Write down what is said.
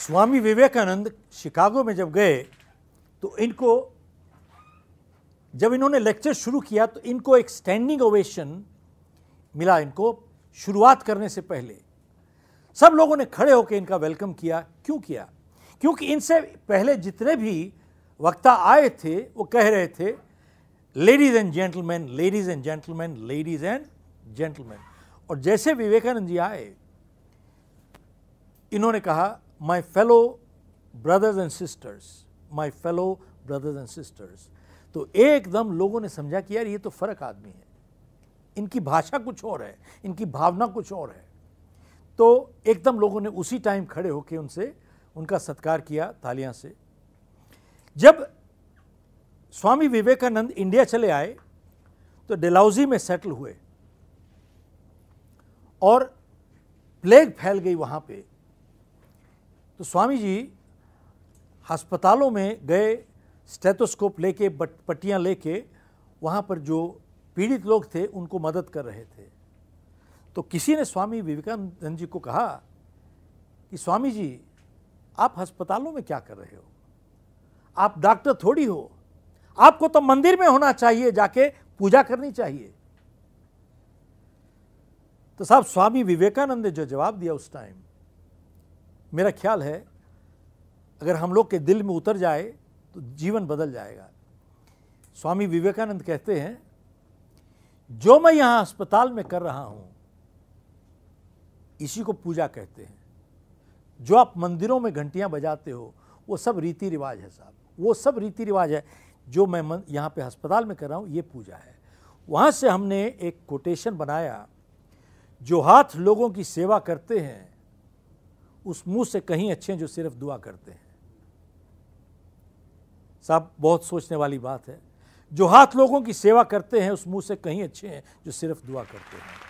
Swami Vivekananda Chicago में जब गए तो इनको, जब इन्होंने लेक्चर शुरू किया तो इनको एक स्टैंडिंग ओवेशन मिला इनको शुरुआत करने से पहले। सब लोगों ने खड़े होकर इनका वेलकम किया। क्यों किया? क्योंकि इनसे पहले जितने भी वक्ता आए थे, वो कह रहे थे ladies and gentleman ladies and gentleman ladies and gentleman और जैसे विवेकानंद जी आए, इन्होंने कहा my fellow brothers and sisters my fellow brothers and sisters तो एकदम लोगों ने समझा कि यार ये तो फ़र्क आदमी है। इनकी भाषा कुछ और है, इनकी भावना कुछ और है। तो एकदम लोगों ने उसी टाइम खड़े होकर उनसे, उनका सत्कार किया तालियाँ से। जब स्वामी विवेकानंद इंडिया चले आए तो डेलाउजी में सेटल हुए। और प्लेग फैल गई वहाँ पे। तो स्वामी जी अस्पतालों में गए, स्टेथोस्कोप लेके पट्टियाँ लेके, वहाँ पर जो पीड़ित लोग थे, उनको मदद कर रहे थे। तो किसी ने स्वामी विवेकानंद जी को कहा कि, स्वामी जी, आप अस्पतालों में क्या कर रहे हो? आप डॉक्टर थोड़ी हो। आपको तो मंदिर में होना चाहिए, जाके पूजा करनी चाहिए। तो साहब, स्वामी विवेकानंद ने जो जवाब दिया उस टाइम मेरा ख्याल है, अगर हम लोग के दिल में उतर जाए तो जीवन बदल जाएगा। स्वामी विवेकानंद कहते हैं, जो मैं यहाँ अस्पताल में कर रहा हूँ, इसी को पूजा कहते हैं। जो आप मंदिरों में घंटियाँ बजाते हो, वो सब रीति रिवाज है साहब। वो सब रीति रिवाज है। जो मैं मन, यहाँ पे अस्पताल में कर रहा हूँ, ये पूजा है। वहाँ से हमने एक कोटेशन बनाया, जो हाथ लोगों की सेवा करते हैं उस मुँह से कहीं अच्छे हैं जो सिर्फ़ दुआ करते हैं। साहब, बहुत सोचने वाली बात है। जो हाथ लोगों की सेवा करते हैं, उस मुँह से कहीं अच्छे हैं जो सिर्फ़ दुआ करते हैं।